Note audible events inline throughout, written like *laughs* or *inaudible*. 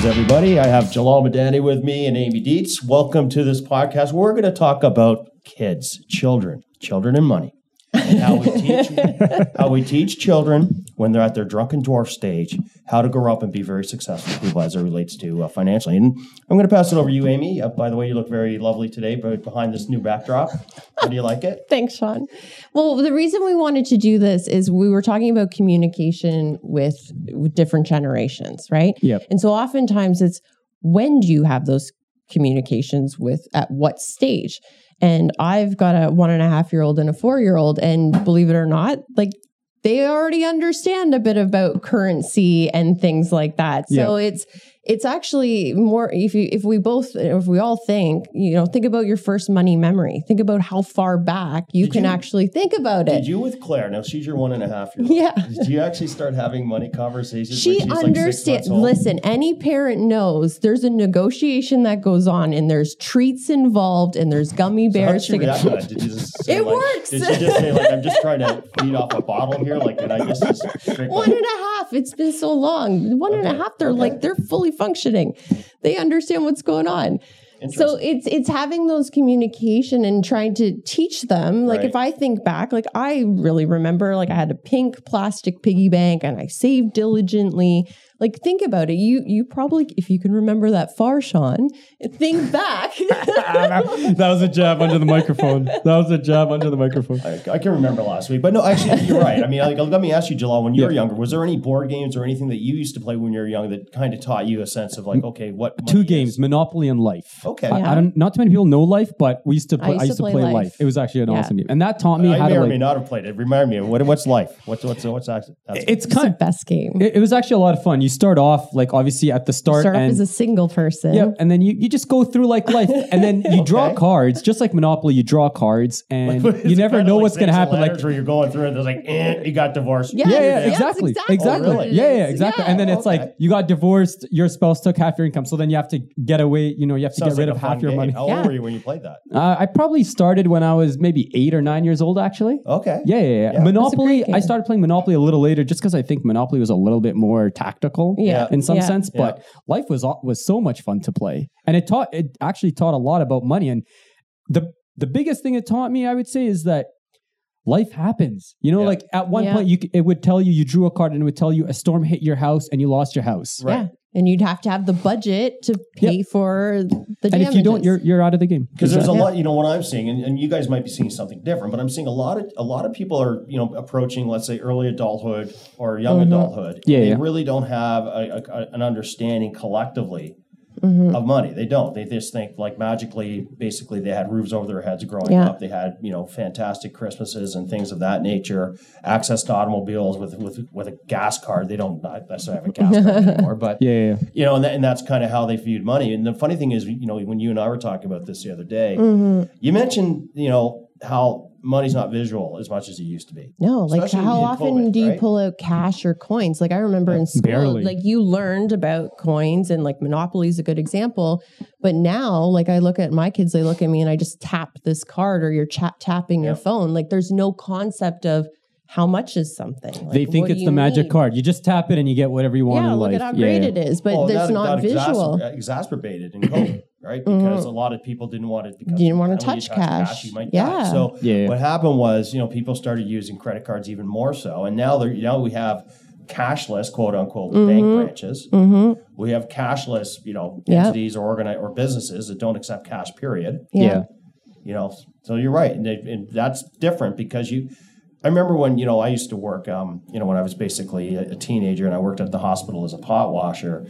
Greetings, everybody. I have Jalal Madani with me and Amy Dietz. Welcome to this podcast. We're going to talk about kids, children, children and money. And how we teach *laughs* how we teach children when they're at their drunken dwarf stage how to grow up and be very successful people as it relates to uh, financially. And I'm going to pass it over to you, Amy. Uh, by the way, you look very lovely today, but behind this new backdrop. How do you like it? *laughs* Thanks, Sean. Well, the reason we wanted to do this is we were talking about communication with, with different generations, right? Yep. And so oftentimes it's when do you have those communications with at what stage? And I've got a one and a half year old and a four year old, and believe it or not, like they already understand a bit about currency and things like that. So it's it's actually more if you if we both if we all think you know think about your first money memory think about how far back you Did can you- actually think about it Did you with Claire? Now she's your one and a half year old. Yeah. Did you actually start having money conversations? she she's like understands listen any parent knows there's a negotiation that goes on and there's treats involved and there's gummy So did bears she to get to? Did you just *laughs* say It like, works. Did just say like, "I'm just trying to feed off a bottle here"? Like, can I just, just *laughs* drink one like, and a half it's been so long One and a half. they're okay. like they're fully functioning. They understand what's going on. So it's it's having those communication and trying to teach them. Like Right. if i think back like i really remember like i had a pink plastic piggy bank and i saved diligently like think about it you you probably if you can remember that far sean think back *laughs* that was a jab under the microphone. That was a jab under the microphone. I, I can remember last week, but no, actually, you're right. I mean, like, let me ask you, Jalal, when you were younger, was there any board games or anything that you used to play when you were young that kind of taught you a sense of like, okay, what Two games, is? Monopoly and Life. Okay. I, Yeah. I don't. Not too many people know Life, but we used to. Play, I used to play, Life. Life. It was actually an Yeah. awesome game, and that taught me I how may to or may like. not have played it. Remind me, what, what's life? What's what's what's that? That's, It's it's the kind. best game It, it was actually a lot of fun. You start off like obviously at the start, start off and as a single person yeah, and then you, you just go through like life, and then you *laughs* draw Okay. cards, just like Monopoly. You draw cards, and Is *laughs* you never know like what's going to happen. Like ladders where you're going through it, there's like, eh, you got divorced. Yeah, yeah, yeah, Yes, exactly, exactly exactly. what it Yeah, yeah, exactly. Yeah. And then it's Okay. like you got divorced, your spouse took half your income, so then you have to get away. You know, you have to Sounds get rid like of half fun your game. money. How Yeah. old were you when you played that? Uh, I probably started when I was maybe eight or nine years old, actually. Okay. Yeah, yeah, yeah. Yeah. Monopoly. That's a great I started playing Monopoly a little later, just because I think Monopoly was a little bit more tactical, Yeah. in some Yeah. sense. But life was was so much fun to play, and it taught it actually taught a lot about money. And the the biggest thing it taught me, I would say, is that life happens. You know, Yeah. like at one Yeah. point, you it would tell you you drew a card, and it would tell you a storm hit your house and you lost your house. Right. Yeah. And you'd have to have the budget to pay for the And damages. if you don't, you're you're out of the game. Because there's a Yeah. lot, you know, what I'm seeing, and, and you guys might be seeing something different, but I'm seeing a lot of a lot of people are, you know, approaching, let's say, early adulthood or young Mm-hmm. adulthood. Yeah, they yeah. really don't have a, a, an understanding collectively Mm-hmm. of money. They don't. They just think like magically, basically, they had roofs over their heads growing Yeah. up. They had, you know, fantastic Christmases and things of that nature. Access to automobiles with with with a gas card. They don't necessarily have a gas card anymore, but *laughs* Yeah, yeah, yeah. you know, and, that, and that's kind of how they viewed money. And the funny thing is, you know, when you and I were talking about this the other day, Mm-hmm. you mentioned, you know, how money's not visual as much as it used to be. No, like Especially how often COVID, do you right? pull out cash or coins? Like I remember in school, Barely. like you learned about coins and like Monopoly is a good example. But now, like I look at my kids, they look at me and I just tap this card or you're cha- tapping your Yep. phone. Like there's no concept of how much is something. Like, They think it's the magic need? card. You just tap it and you get whatever you want Yeah, in look life. at how Yeah, great yeah. it is, but oh, Well, there's not that exacer- visual. Uh, exacerbated in COVID, right? Because a lot of people didn't want it because Mm-hmm. Didn't wanna touch cash. you might Yeah. die. So Yeah. what happened was, you know, people started using credit cards even more so, and now they're now we have cashless quote unquote bank branches. We have cashless, you know, Mm-hmm. Yep. entities or organi- or businesses that don't accept cash. Period. yeah. you know so you're right and, it, and that's different because you i remember when you know i used to work um, you know when i was basically a, a teenager and i worked at the hospital as a pot washer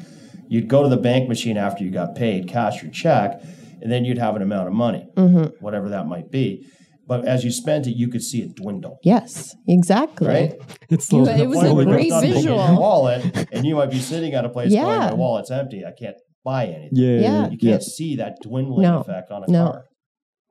you'd go to the bank machine after you got paid cash your check and then you'd have an amount of money mm-hmm. whatever that might be but as you spent it you could see it dwindle Yes, exactly. right It's You- it was a great it's not visual. your wallet and you might be sitting at a place going Yeah. my wallet's empty i can't buy anything yeah, Yeah. you can't see that dwindling No. effect on a No. car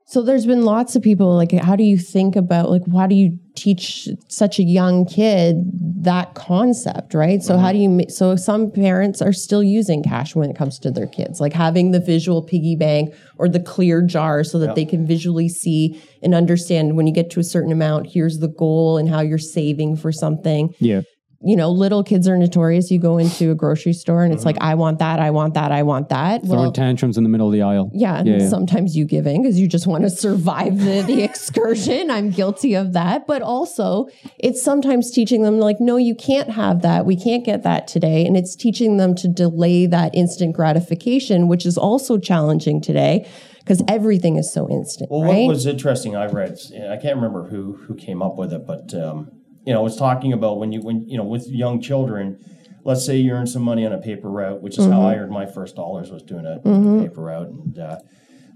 So there's been lots of people like how do you think about like how do you teach such a young kid that concept, right? So how do mm-hmm. you so some parents are still using cash when it comes to their kids, like having the visual piggy bank or the clear jar so that Yeah. they can visually see and understand when you get to a certain amount, here's the goal and how you're saving for something. yeah. You know, little kids are notorious. You go into a grocery store and it's like, I want that, I want that, I want that. Throwing Well, tantrums in the middle of the aisle. yeah, and Yeah, yeah. sometimes you give in because you just want to survive the, the excursion. I'm guilty of that. But also, it's sometimes teaching them, like, no, you can't have that. We can't get that today. And it's teaching them to delay that instant gratification, which is also challenging today because everything is so instant, Well, right? what was interesting, I read, I can't remember who who came up with it, but um, you know, it was talking about when you when you know with young children. Let's say you earn some money on a paper route, which is how I earned my first dollars was doing a paper route, and uh,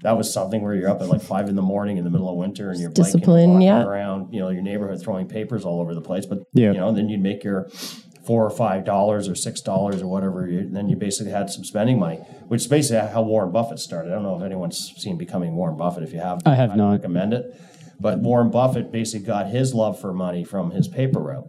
that was something where you're up at like five in the morning in the middle of winter and you're biking Discipline, walking yeah. around, you know, your neighborhood throwing papers all over the place. But Yeah. you know, then you'd make your four or five dollars or six dollars or whatever. You, and then you basically had some spending money, which is basically how Warren Buffett started. I don't know if anyone's seen Becoming Warren Buffett. If you have, I have I'd not. recommend it. But Warren Buffett basically got his love for money from his paper route.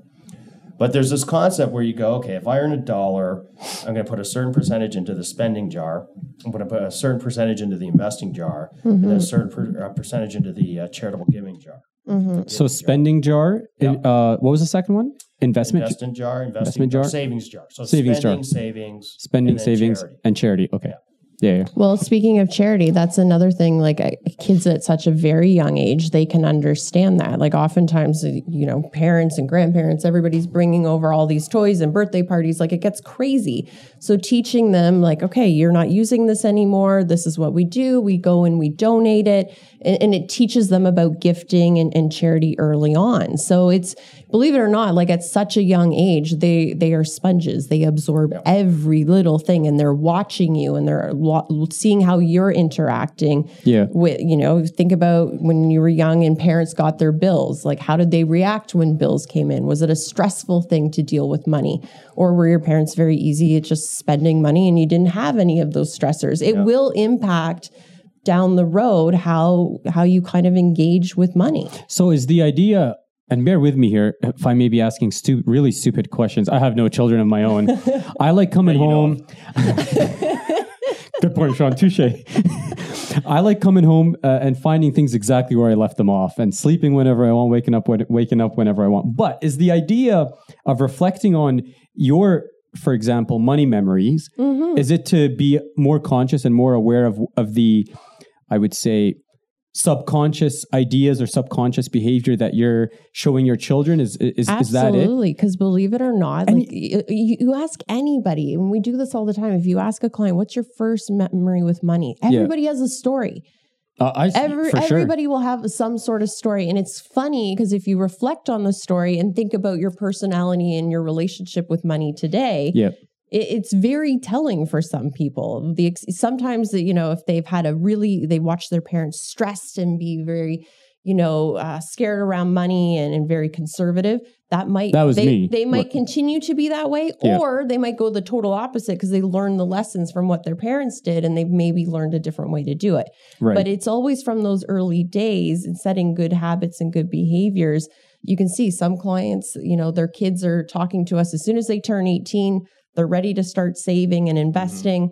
But there's this concept where you go, okay, if I earn a dollar, I'm going to put a certain percentage into the spending jar. I'm going to put a certain percentage into the investing jar, and then a certain per, uh, percentage into the uh, charitable giving jar. So spending jar. in- Uh, what was the second one? Investment. Investment jar, investing Investment jar? savings jar. So Savings jar. spending, savings, spending, and then savings, charity. and charity. Okay. Yeah. Yeah. Well, speaking of charity, that's another thing. Like uh, kids at such a very young age, they can understand that. Like oftentimes, you know, parents and grandparents, everybody's bringing over all these toys and birthday parties. Like it gets crazy. So teaching them, like, okay, you're not using this anymore. This is what we do. We go and we donate it, and, and it teaches them about gifting and, and charity early on. So it's believe it or not, like at such a young age, they they are sponges. They absorb every little thing, and they're watching you, and they're lo- seeing how you're interacting. Yeah. With you know, think about when you were young and parents got their bills. Like, how did they react when bills came in? Was it a stressful thing to deal with money, or were your parents very easy at just spending money, and you didn't have any of those stressors? It will impact down the road how how you kind of engage with money. So is the idea, and bear with me here if I may be asking stu- really stupid questions. I have no children of my own. *laughs* I like coming you home. Good point, Sean. Touche. I like coming home uh, and finding things exactly where I left them off, and sleeping whenever I want, waking up when, waking up whenever I want. But is the idea of reflecting on your, for example, money memories? Is it to be more conscious and more aware of of the, I would say, subconscious ideas or subconscious behavior that you're showing your children? Is is, is that it? Absolutely, because believe it or not, And like you, you ask anybody, and we do this all the time. If you ask a client, "What's your first memory with money?" Everybody has a story. Uh, I Every, for sure. everybody will have some sort of story, and it's funny because if you reflect on the story and think about your personality and your relationship with money today, Yeah. It, it's very telling for some people. The sometimes you know if they've had a really they watch their parents stressed and be very you know uh, scared around money and, and very conservative. That might That was they, me. They might Look. continue to be that way, Yeah. or they might go the total opposite because they learned the lessons from what their parents did and they've maybe learned a different way to do it. Right. But it's always from those early days and setting good habits and good behaviors. You can see some clients, you know, their kids are talking to us as soon as they turn 18, they're ready to start saving and investing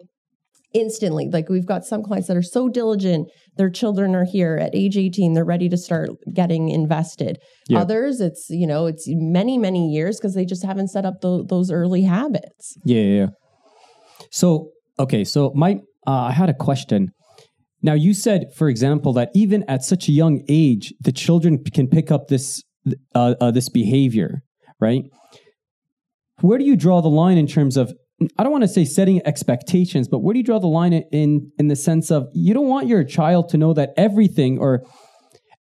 instantly. Like we've got some clients that are so diligent, their children are here at age 18, they're ready to start getting invested. Others, it's, you know, it's many, many years because they just haven't set up tho- those early habits. Yeah, yeah. yeah. So okay, so my uh, I had a question. Now you said, for example, that even at such a young age, the children can pick up this uh, uh, this behavior, right? Where do you draw the line in terms of? I don't want to say setting expectations, but where do you draw the line in in the sense of you don't want your child to know that everything or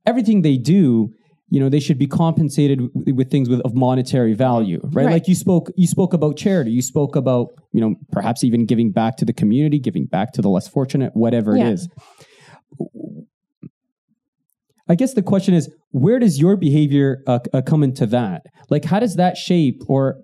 everything they do you know they should be compensated with, with things with of monetary value right? Right. like you spoke you spoke about charity you spoke about you know perhaps even giving back to the community giving back to the less fortunate whatever Yeah. it is i guess the question is where does your behavior uh, uh, come into that like how does that shape or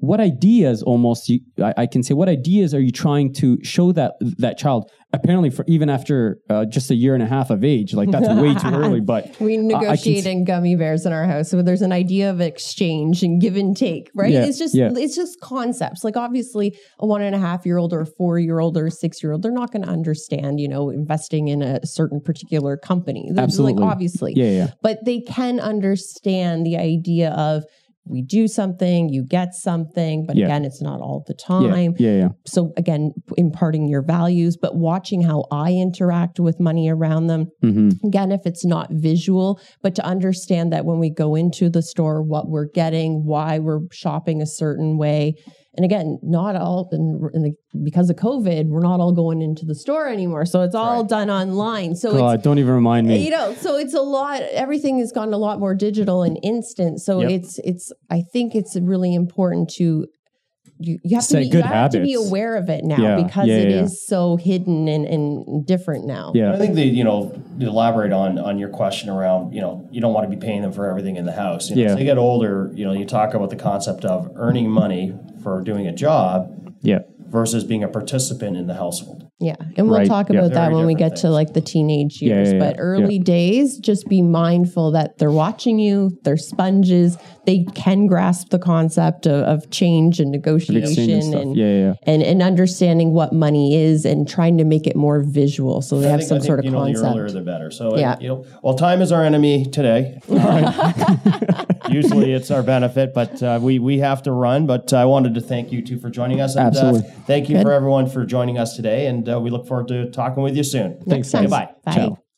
what ideas almost you, I, I can say what ideas are you trying to show that that child apparently for even after uh, just a year and a half of age like that's way too early *laughs* but We negotiate in gummy bears in our house. So there's an idea of exchange and give and take, right? Yeah, It's just yeah. it's just concepts. Like obviously a one and a half year old or a four year old or a six year old, they're not going to understand, you know, investing in a certain particular company. They're, Absolutely. Like obviously. yeah yeah But they can understand the idea of we do something, you get something, but Yeah. again, it's not all the time. yeah, yeah. So again, imparting your values, but watching how I interact with money around them. hmm Again, if it's not visual, but to understand that when we go into the store, what we're getting, why we're shopping a certain way. And again, not all, and, and because of COVID, we're not all going into the store anymore. So it's all Right. done online. So it's God, don't even remind me. you know so it's a lot everything has gone a lot more digital and instant so Yep. it's it's i think it's really important to you, you have Set to be, good you have to be aware of it now Yeah. because Yeah, it is yeah, yeah. so hidden and, and different now I think they, you know, to elaborate on on your question around, you know, you don't want to be paying them for everything in the house. You know, Yeah. As they get older, you know, you talk about the concept of earning money for doing a job yeah. versus being a participant in the household. Yeah and we'll Right. talk Yeah. about that when we different get to like the teenage Yeah, years yeah, but yeah. early days just be mindful that they're watching you they're sponges they can grasp the concept of, of change and negotiation and and Yeah, yeah, yeah. and and understanding what money is and trying to make it more visual so they I have think- some I think, sort of you know, concept. The earlier the better. So Yeah. you know, well, time is our enemy today. *laughs* *laughs* Usually it's our benefit, but uh, we we have to run. But I wanted to thank you two for joining us. And, Absolutely. Uh, thank you Good. for everyone for joining us today, and uh, we look forward to talking with you soon. Thanks, guys. Goodbye. Bye. Ciao.